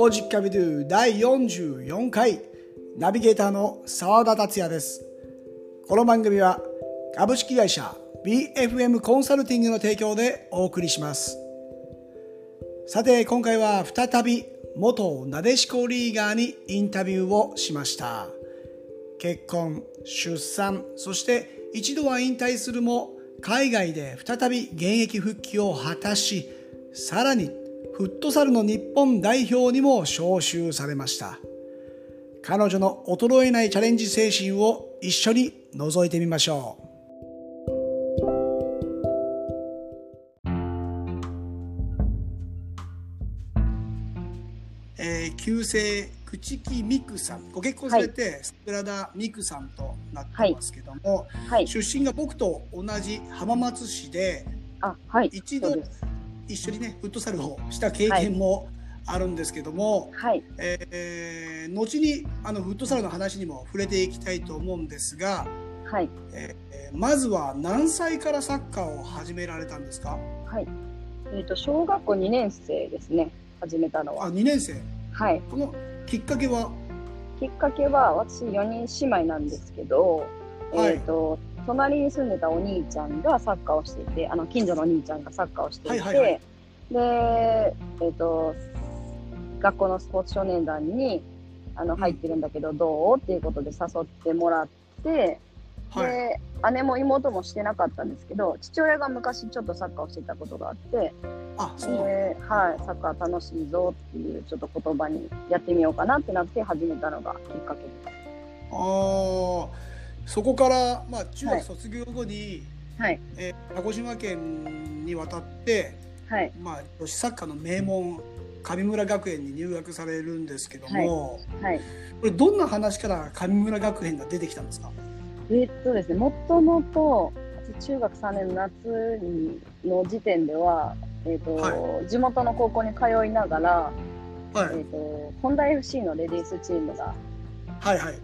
ポジッカビドゥ第44回ナビゲーターの澤田達也です。この番組は株式会社 BFM コンサルティングの提供でお送りします。さて今回は再び元なでしこリーガーにインタビューをしました。結婚出産そして一度は引退するも海外で再び現役復帰を果たしさらにフットサルの日本代表にも招集されました。彼女の衰えないチャレンジ精神を一緒に覗いてみましょう。えー、旧姓朽木美久さん。ご結婚されて、桜田美久さんとなってますけども、はい、出身が僕と同じ浜松市で、あはい、一度一緒にねフットサルをした経験もあるんですけども、はい、えー、後にあのフットサルの話にも触れていきたいと思うんですが、はい。えー、まずは何歳からサッカーを始められたんですか？はい、えーと、小学校2年生ですね始めたのは。あ2年生。はい。このきっかけは？きっかけは私4人姉妹なんですけど、はい、えっ、ー、と隣に住んでたお兄ちゃんがサッカーをしていてあの近所のお兄ちゃんがサッカーをしていて、はいはいはい、で、えーと、学校のスポーツ少年団にあの入ってるんだけど、どう？っていうことで誘ってもらって、はい、で姉も妹もしてなかったんですけど父親が昔ちょっとサッカーをしてたことがあってあそうで、はい、サッカー楽しいぞっていうちょっと言葉にやってみようかなってなって始めたのがきっかけです。あそこから、まあ、中学卒業後に、はい。えー、鹿児島県に渡って、はい。まあ、女子サッカーの名門神村学園に入学されるんですけども、はい、はい、これどんな話から神村学園が出てきたんですか？えっとですねもともと中学3年の夏にの時点では、えーと、はい、地元の高校に通いながら、はい、えーと、本田 FC のレディースチームがはいはい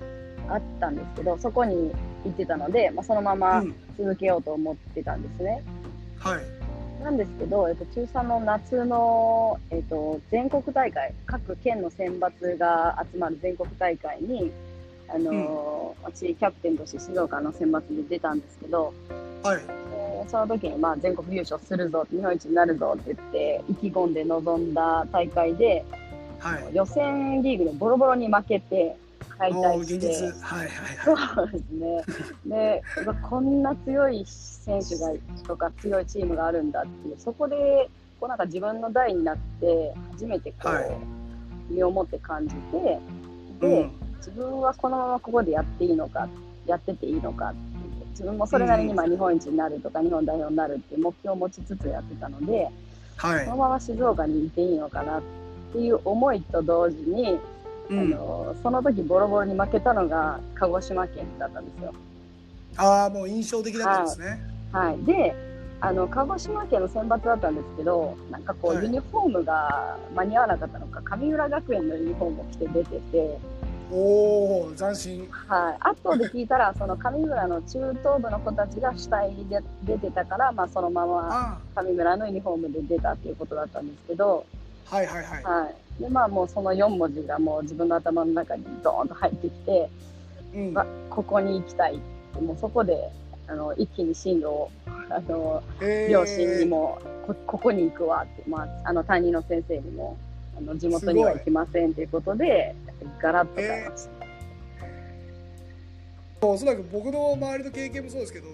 あったんですけど、そこに行ってたので、まあ、そのまま続けようと思ってたんですね。うん、はい。なんですけど、えっと、中3の夏の、えっと、全国大会、各県の選抜が集まる全国大会に、あのーうん、私、キャプテンとして静岡の選抜で出たんですけど、はい。その時に、まあ、全国優勝するぞ、日本一になるぞって言って、意気込んで臨んだ大会で、はい、予選リーグでボロボロに負けて、解体して、はいはいそうですね。で、こんな強い選手がとか強いチームがあるんだっていう、そこでこうなんか自分の代になって初めてこう、はい、身をもって感じて、で、うん、自分はこのままここでやっていいのか、やってていいのかっていう、自分もそれなりにまあ日本一になるとか、日本代表になるっていう目標を持ちつつやってたので、はい、そのまま静岡にいていいのかなっていう思いと同時に、あのその時ボロボロに負けたのが鹿児島県だったんですよ。ああもう印象的だったんですね。はい、はい、であの鹿児島県の選抜だったんですけどなんかこう、はい、ユニフォームが間に合わなかったのか神村学園のユニフォームを着て出てて。おお斬新。はい。後で聞いたらその上村の中等部の子たちが主体で出てたから、まあ、そのまま上村のユニフォームで出たっていうことだったんですけどはいはいはい、はい、でまあもうその4文字がもう自分の頭の中にドーンと入ってきて、うん、ここに行きたいってもうそこであの一気に進路をあの、両親にもこここに行くわって、まあ、あの担任の先生にもあの地元には行きませんということでガラッと変えました。おそらく僕の周りの経験もそうですけど、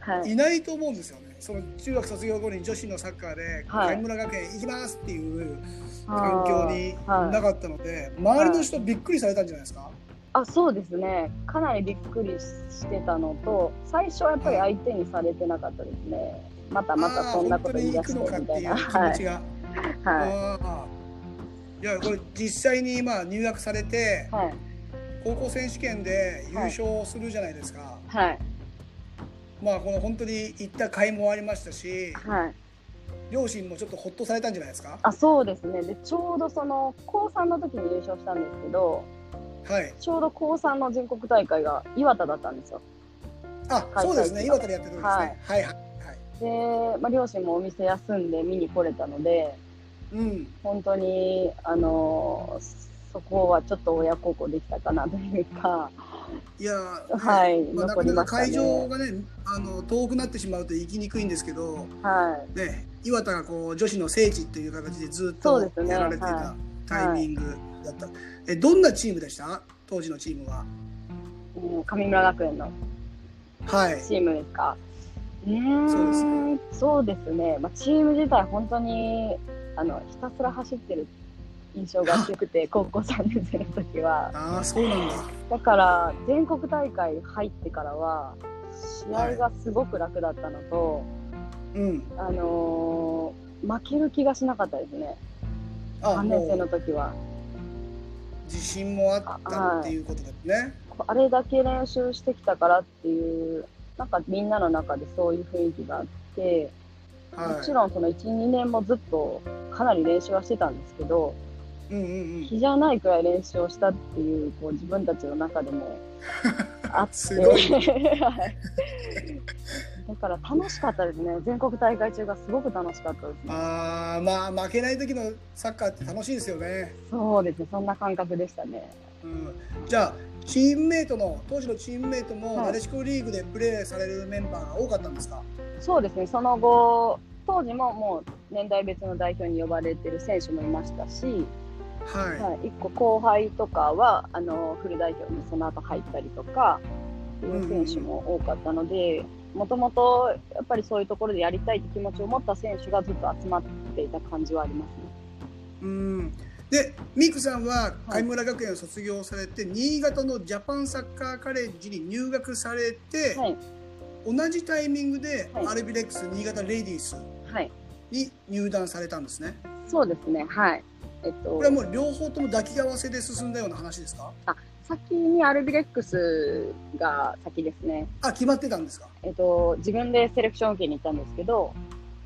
はい、いないと思うんですよね。その中学卒業後に女子のサッカーで神村学園行きますっていう環境になかったので、周りの人びっくりされたんじゃないですか、あそうですね。かなりびっくりしてたのと最初はやっぱり相手にされてなかったですね、またまたそんなこと言い出してみたいな。気持ちが、はい、いやこれ実際に今入学されて、はい、高校選手権で優勝するじゃないですか。はいまあこの本当に行った甲斐もありましたし、はい、両親もちょっとほっとされたんじゃないですか？あそうですね。でちょうどその高3の時に優勝したんですけど、はい、ちょうど高3の全国大会が岩田だったんですよ。あそうですね。岩田でやってるんですね、はい、はいはいで、まあ、両親もお店休んで見に来れたのでうん、本当にあのそこはちょっと親孝行できたかなというか。いや、はい、まあ、なかなか会場がね、あの遠くなってしまうと行きにくいんですけど、はい、ね、岩田がこう女子の聖地という形でずっとやられてたタイミングだった。ねはい、え、どんなチームでした？当時のチームは。うん、神村学園のはい、チームですか？うんそうですね。そうですね。まあ、チーム自体本当にあのひたすら走ってる印象が強くて 高校3年生の時は。ああそうなんだ。だから全国大会入ってからは試合がすごく楽だったのと、はい、うん。あのー、負ける気がしなかったですね。3年生の時は。自信もあったっていうことですね、はい、あれだけ練習してきたからっていうなんかみんなの中でそういう雰囲気があってもちろんその12年もずっとかなり練習はしてたんですけどうんうんうん、日じゃないくらい練習をしたっていうこう自分たちの中でもあって。だから楽しかったですね。全国大会中がすごく楽しかったですね。ああまあ負けない時のサッカーって楽しいですよね。そうですね。そんな感覚でしたね、うん、じゃあチームメイトの当時のチームメイトもなでしこリーグでプレーされるメンバーが多かったんですか、そうですね。その後当時ももう年代別の代表に呼ばれてる選手もいましたしはい。はい、1個後輩とかはあのフル代表にその後入ったりとかいう選手も多かったのでもともとやっぱりそういうところでやりたいって気持ちを持った選手がずっと集まっていた感じはありますね。うん。でミクさんは神村学園を卒業されて、はい、新潟のジャパンサッカーカレッジに入学されて、はい、同じタイミングで、アルビレックス新潟レディースに入団されたんですね。そうですね。はいえっと、これはもう両方とも抱き合わせで進んだような話ですか？あ先にアルビレックスが先ですね。あ、決まってたんですか？えっと、自分でセレクション受けに行ったんですけど、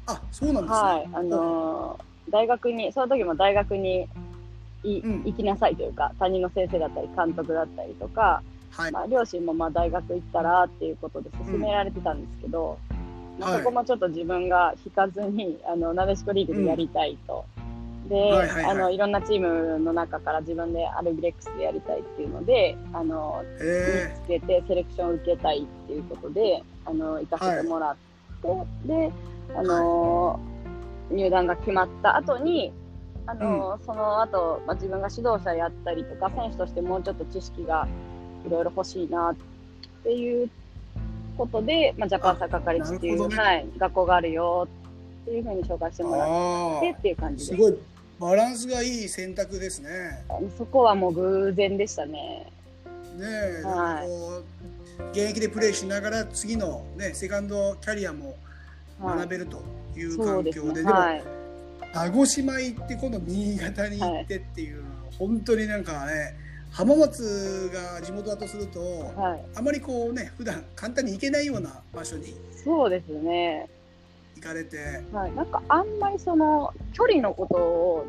あ、そうなんですね。はい。あのー、大学に、その時も大学にい、うん、行きなさいというか、担任の先生だったり、監督だったりとか、はい、まあ、両親もまあ大学行ったらっていうことで勧められてたんですけど、うん、まあ、そこもちょっと自分が引かずに、あの、なでしこリーグでやりたいと。うんで、はいはいはい、あのいろんなチームの中から自分でアルビレックスでやりたいっていうのであの見つけてセレクションを受けたいっていうことであの行かせてもらって、はい、であの、はい、入団が決まった後にあの、うん、その後、まあ自分が指導者やったりとか選手としてもうちょっと知識がいろいろ欲しいなっていうことで、まあ、ジャパンサッカーカレッジっていう、ね、はい、学校があるよっていうふうに紹介してもらってっていう感じです。すごいバランスがいい選択ですね。そこはもう偶然でしたね。ねえ、はい、現役でプレーしながら次のねセカンドキャリアも学べるという環境で、はい、でも、鹿児島行って今度新潟に行ってっていう、はい、本当になんかね浜松が地元だとすると、はい、あまりこうね普段簡単に行けないような場所にそうですね行かれて、はい、なんかあんまりその距離のことを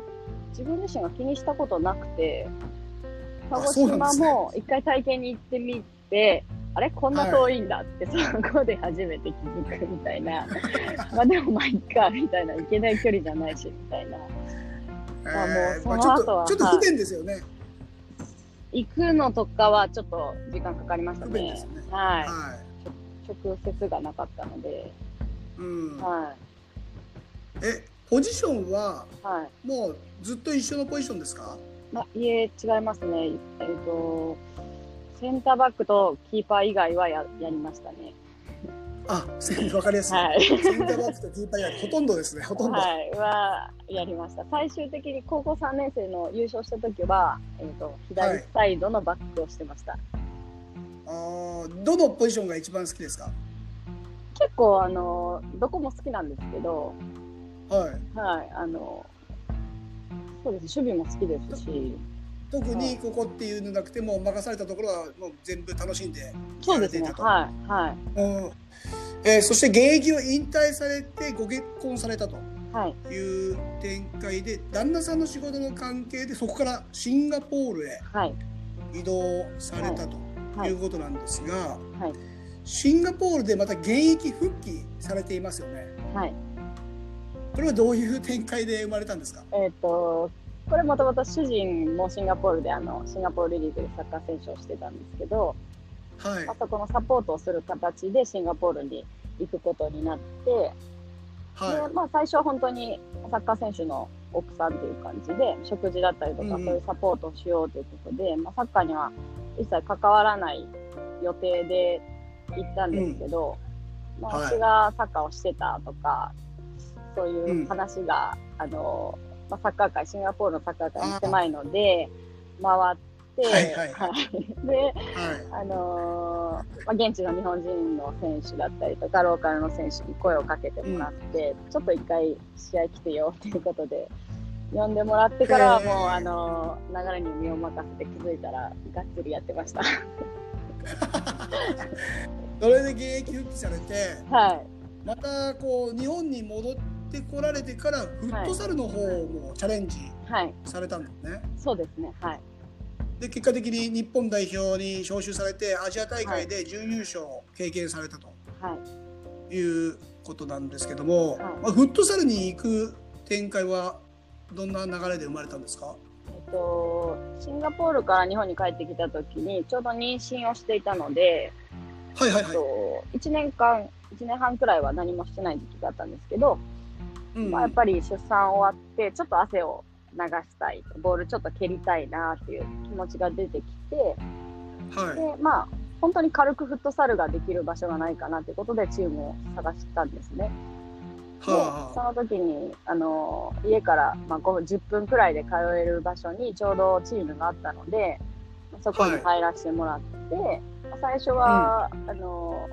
自分自身が気にしたことなくて鹿児島も一回体験に行ってみてあれこんな遠いんだって、はい、そこで初めて気づくみたいな。まあでもまあいっかみたいな行けない距離じゃないしみたいな、まあもうその後は、ちょっと不便ですよね、はい、行くのとかはちょっと時間かかりましたね、ね、はい、はい、直接がなかったのでうんはい、えポジションは、はい、もうずっと一緒のポジションですか？あいえ違いますねえっ、ー、とセンターバックとキーパー以外はややりましたねあ、わかりやすい。はい、センターバックとキーパー以外ほとんどですね。ほとんど。はい、はやりました。最終的に高校3年生の優勝した時は、えっ、ー、と左サイドのバックをしてました。はい、ああ、どのポジションが一番好きですか？結構あのどこも好きなんですけど、はい、はい、あのそうです守備も好きですし。特にここっていうのなくても任されたところはもう全部楽しんでそうですねはいはい、うん。えー、そして現役を引退されてご結婚されたとい。う展開で、はい、旦那さんの仕事の関係でそこからシンガポールへ移動されたとい。うことなんですが、はいはいシンガポールでまた現役復帰されていますよね。はい。ここれはどういう展開で生まれたんですか？えっ、とこれもともと主人もシンガポールであのシンガポールリーグでサッカー選手をしてたんですけど、はい、あそこのサポートをする形でシンガポールに行くことになって、はい、でまあ、最初は本当にサッカー選手の奥さんっていう感じで食事だったりとか、そういうサポートをしようということで、まあ、サッカーには一切関わらない予定で行ったんですけど、うん、まあ、私がサッカーをしてたとか、そういう話が、うん、あのまあ、サッカー界シンガポールのサッカー界に狭いので回って、はいはいはい、で、はい、あのー、まあ、現地の日本人の選手だったりとかローカルの選手に声をかけてもらって、うん、ちょっと一回試合来てよということで呼んでもらってからはもう、あのー、流れに身を任せて気づいたらがっつりやってました。それで現役復帰されて、はい、またこう日本に戻ってこられてからフットサルの方もチャレンジされたんですね。はい、そうですね。はい。で結果的に日本代表に招集されてアジア大会で準優勝を経験されたと、はい、いうことなんですけども、はい、まあ、フットサルに行く展開はどんな流れで生まれたんですか？と、シンガポールから日本に帰ってきた時にちょうど妊娠をしていたので、はいはいはい、えっと、1年間1年半くらいは何もしてない時期だったんですけど、うん、まあ、やっぱり出産終わってちょっと汗を流したいボールちょっと蹴りたいなっていう気持ちが出てきて、はい、でまあ本当に軽くフットサルができる場所がないかなということでチームを探したんですね。でその時にあの家から、まあ、10分くらいで通える場所にちょうどチームがあったのでそこに入らせてもらって、はい、最初は、うん、あの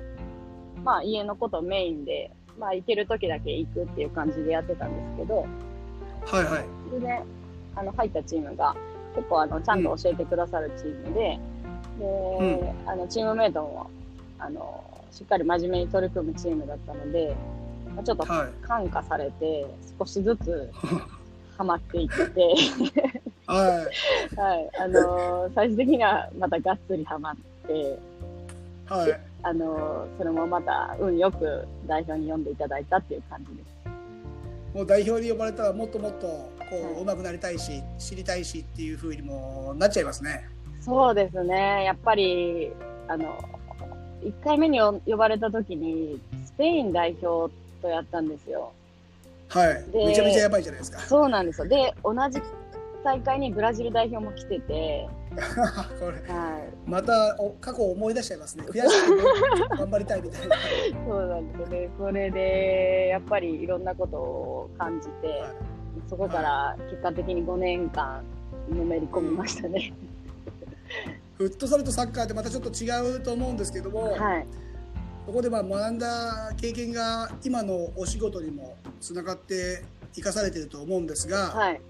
まあ、家のことメインで、まあ、行ける時だけ行くっていう感じでやってたんですけど、はいはい。それで、あの、入ったチームが、結構、あの、ちゃんと教えてくださるチームで、うん、で、あの、チームメイトも、あの、しっかり真面目に取り組むチームだったので、まあ、ちょっと感化されて、少しずつ ハマっていってはい。はい。あのー、最終的にはまたがっつりハマって、はい。あのー、それもまた運よく代表に呼んでいただいたっていう感じです。もう代表に呼ばれたらもっともっとこう、上手くなりたいし知りたいしっていうふうにもなっちゃいますね。そうですねやっぱりあの1回目に呼ばれた時にスペイン代表とやったんですよ。はい。めちゃめちゃやばいじゃないですか。そうなんですよ。で同じ大会にブラジル代表も来てて。はい、またお過去を思い出しちゃいますね。悔しく頑張りたいみたいな。そうなんですね。それでやっぱりいろんなことを感じて、はい、そこから結果的に5年間のめり込みましたね、フットサルとサッカーってまたちょっと違うと思うんですけども、はい、そこでまあ学んだ経験が今のお仕事にもつながって生かされていると思うんですが、はい、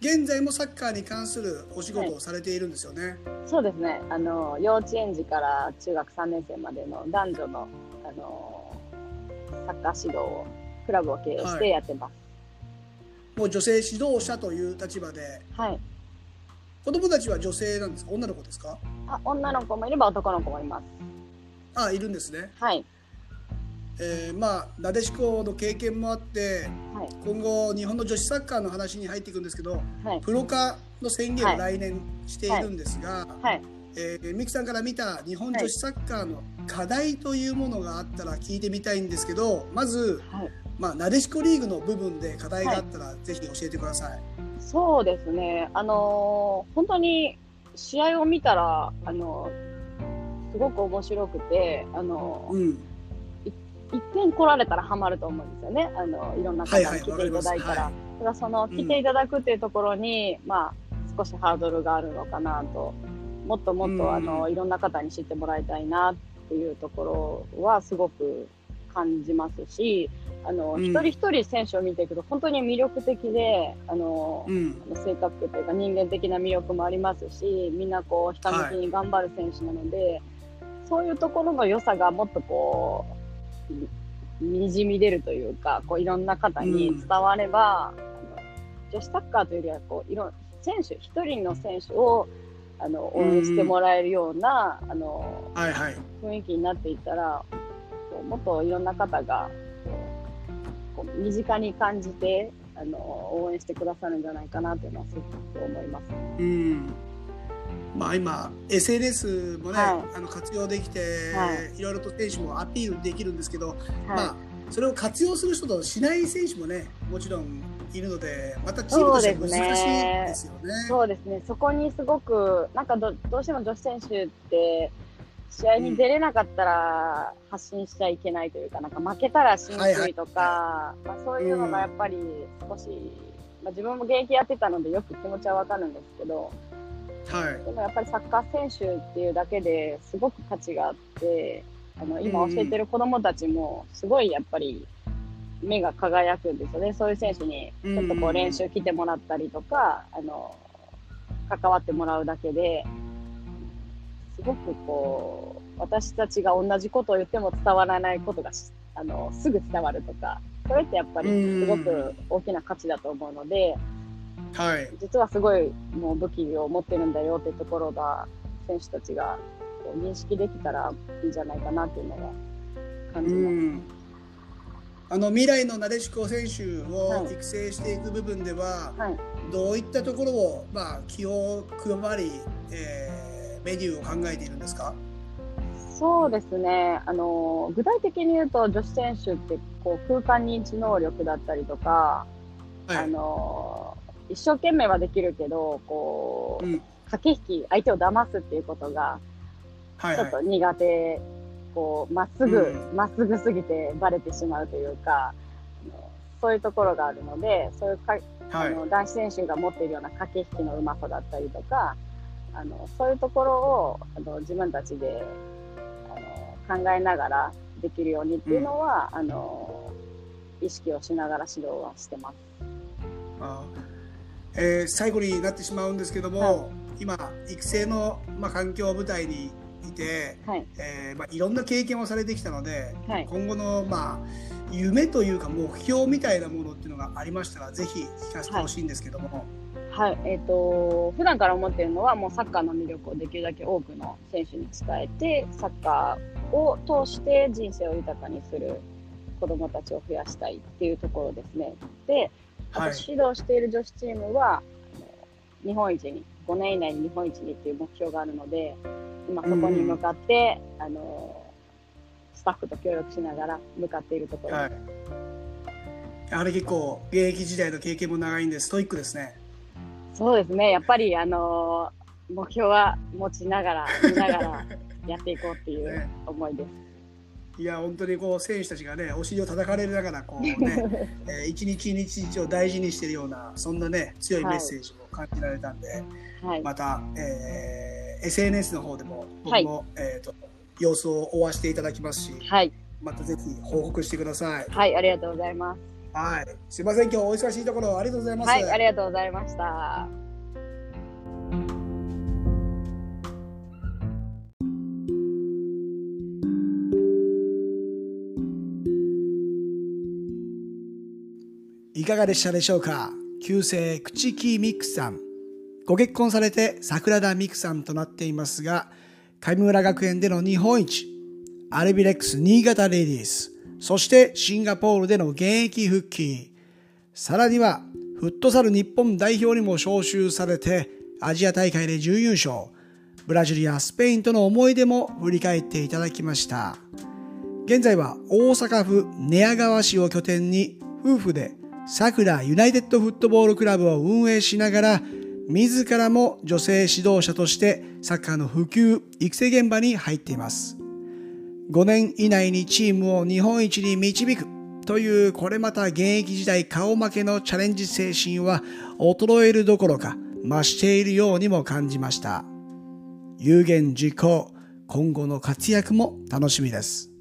現在もサッカーに関するお仕事をされているんですよね。はい、そうですね。あの幼稚園児から中学3年生までの男女のあのサッカー指導をクラブを経営してやってます。はい、もう女性指導者という立場で、はい。子供たちは女性なんですか？女の子ですか？あ、女の子もいれば男の子もいます。あ、いるんですね。はい。えー、まあなでしこの経験もあって、はい、今後日本の女子サッカーの話に入っていくんですけど、はい、プロ化の宣言を来年しているんですが、はい、えー、美樹さんから見た日本女子サッカーの課題というものがあったら聞いてみたいんですけどまず、まあ、なでしこリーグの部分で課題があったら、ぜひ教えてください。そうですね、あのー、本当に試合を見たら、あのー、すごく面白くて、あのーうん一遍来られたらハマると思うんですよね。あの、いろんな方に来ていただいたら。ただその、来ていただくっていうところに、うん、まあ、少しハードルがあるのかなと。もっともっと、あの、いろんな方に知ってもらいたいなっていうところはすごく感じますし、あの、うん、一人一人選手を見ていくと本当に魅力的で、あの、うん、性格というか人間的な魅力もありますし、みんなこう、ひたむきに頑張る選手なので、はい、そういうところの良さがもっとこう、にじみ出るというか、こういろんな方に伝われば、うん、あの女子サッカーというよりはこういろ選手一人の選手をあの応援してもらえるような、うん、あの、はいはい、雰囲気になっていったらもっといろんな方がこう身近に感じてあの応援してくださるんじゃないかなというのはすごく思います。うんまあ、今 SNS もね、はい、あの活用できて、はい、いろいろと選手もアピールできるんですけど、はい、まあ、それを活用する人としない選手もねもちろんいるのでまたチームとして難しいですよね。そうですね。そこにすごくなんかどどうしても女子選手って試合に出れなかったら発信しちゃいけないというか、うん、なんか負けたらしにくいとか、はいはい、まあ、そういうのがやっぱり少し、まあ、自分も現役やってたのでよく気持ちはわかるんですけど、はい、でもやっぱりサッカー選手っていうだけですごく価値があってあの今教えてる子どもたちもすごいやっぱり目が輝くんですよね。そういう選手にちょっとこう練習来てもらったりとか、あの関わってもらうだけですごくこう私たちが同じことを言っても伝わらないことがあのすぐ伝わるとかそれってやっぱりすごく大きな価値だと思うので。はい、実はすごいもう武器を持ってるんだよってところが選手たちがこう認識できたらいいんじゃないかなっていうのは感じます。あの未来のなでしこ選手を育成していく部分では、はい、どういったところを、まあ、気を配り、えー、メニューを考えているんですか？そうですね。あの具体的に言うと女子選手ってこう空間認知能力だったりとか、はい、あの一生懸命はできるけど、こう、うん、駆け引き、相手を騙すっていうことが、ちょっと苦手、はいはい、こう、まっすぐ、ま、うん、っすぐすぎてバレてしまうというか、そういうところがあるので、そういうか、はい、あの男子選手が持っているような駆け引きのうまさだったりとか、あのそういうところをあの自分たちであの考えながらできるようにっていうのは、うん、あの意識をしながら指導はしてます。あえー、最後になってしまうんですけども、はい、今育成の、まあ、環境を舞台にいて、はい。えーまあ、いろんな経験をされてきたので、はい、今後の、まあ、夢というか目標みたいなものっていうのがありましたらぜひ聞かせてほしいんですけども。はい、えっ、ー、と普段から思っているのはもうサッカーの魅力をできるだけ多くの選手に伝えてサッカーを通して人生を豊かにする子どもたちを増やしたいっていうところですね。であと指導している女子チームは、はい、日本一に、5年以内に日本一にっていう目標があるので、今そこに向かって、うん、あの、スタッフと協力しながら向かっているところです。はい、やはり結構、現役時代の経験も長いんで、ストイックですね。そうですね。やっぱり、あの、目標は持ちながら、見ながらやっていこうっていう 思いです。いや本当にこう選手たちがねお尻を叩かれながらこうね、えー、一日一日を大事にしているようなそんなね強いメッセージを感じられたんで、はい、また、えー、SNS の方でも僕も、はい、えーと、様子を追わせていただきますし、はい、またぜひ報告してください。はいありがとうございます。はい、すいません今日お忙しいところありがとうございます。はいありがとうございました。かがでしたでしょうか？旧姓口木ミクさん。ご結婚されて桜田ミクさんとなっていますが、上村学園での日本一、アルビレックス新潟レディース、そしてシンガポールでの現役復帰、さらにはフットサル日本代表にも招集されてアジア大会で準優勝、ブラジルやスペインとの思い出も振り返っていただきました。現在は大阪府寝屋川市を拠点に夫婦でさくらユナイテッドフットボールクラブを運営しながら、自らも女性指導者としてサッカーの普及、育成現場に入っています。5年以内にチームを日本一に導くというこれまた現役時代顔負けのチャレンジ精神は衰えるどころか増しているようにも感じました。有言実行、今後の活躍も楽しみです。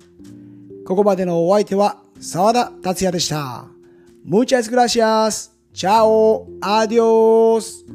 ここまでのお相手は沢田達也でした。Muchas gracias. Chao. Adiós.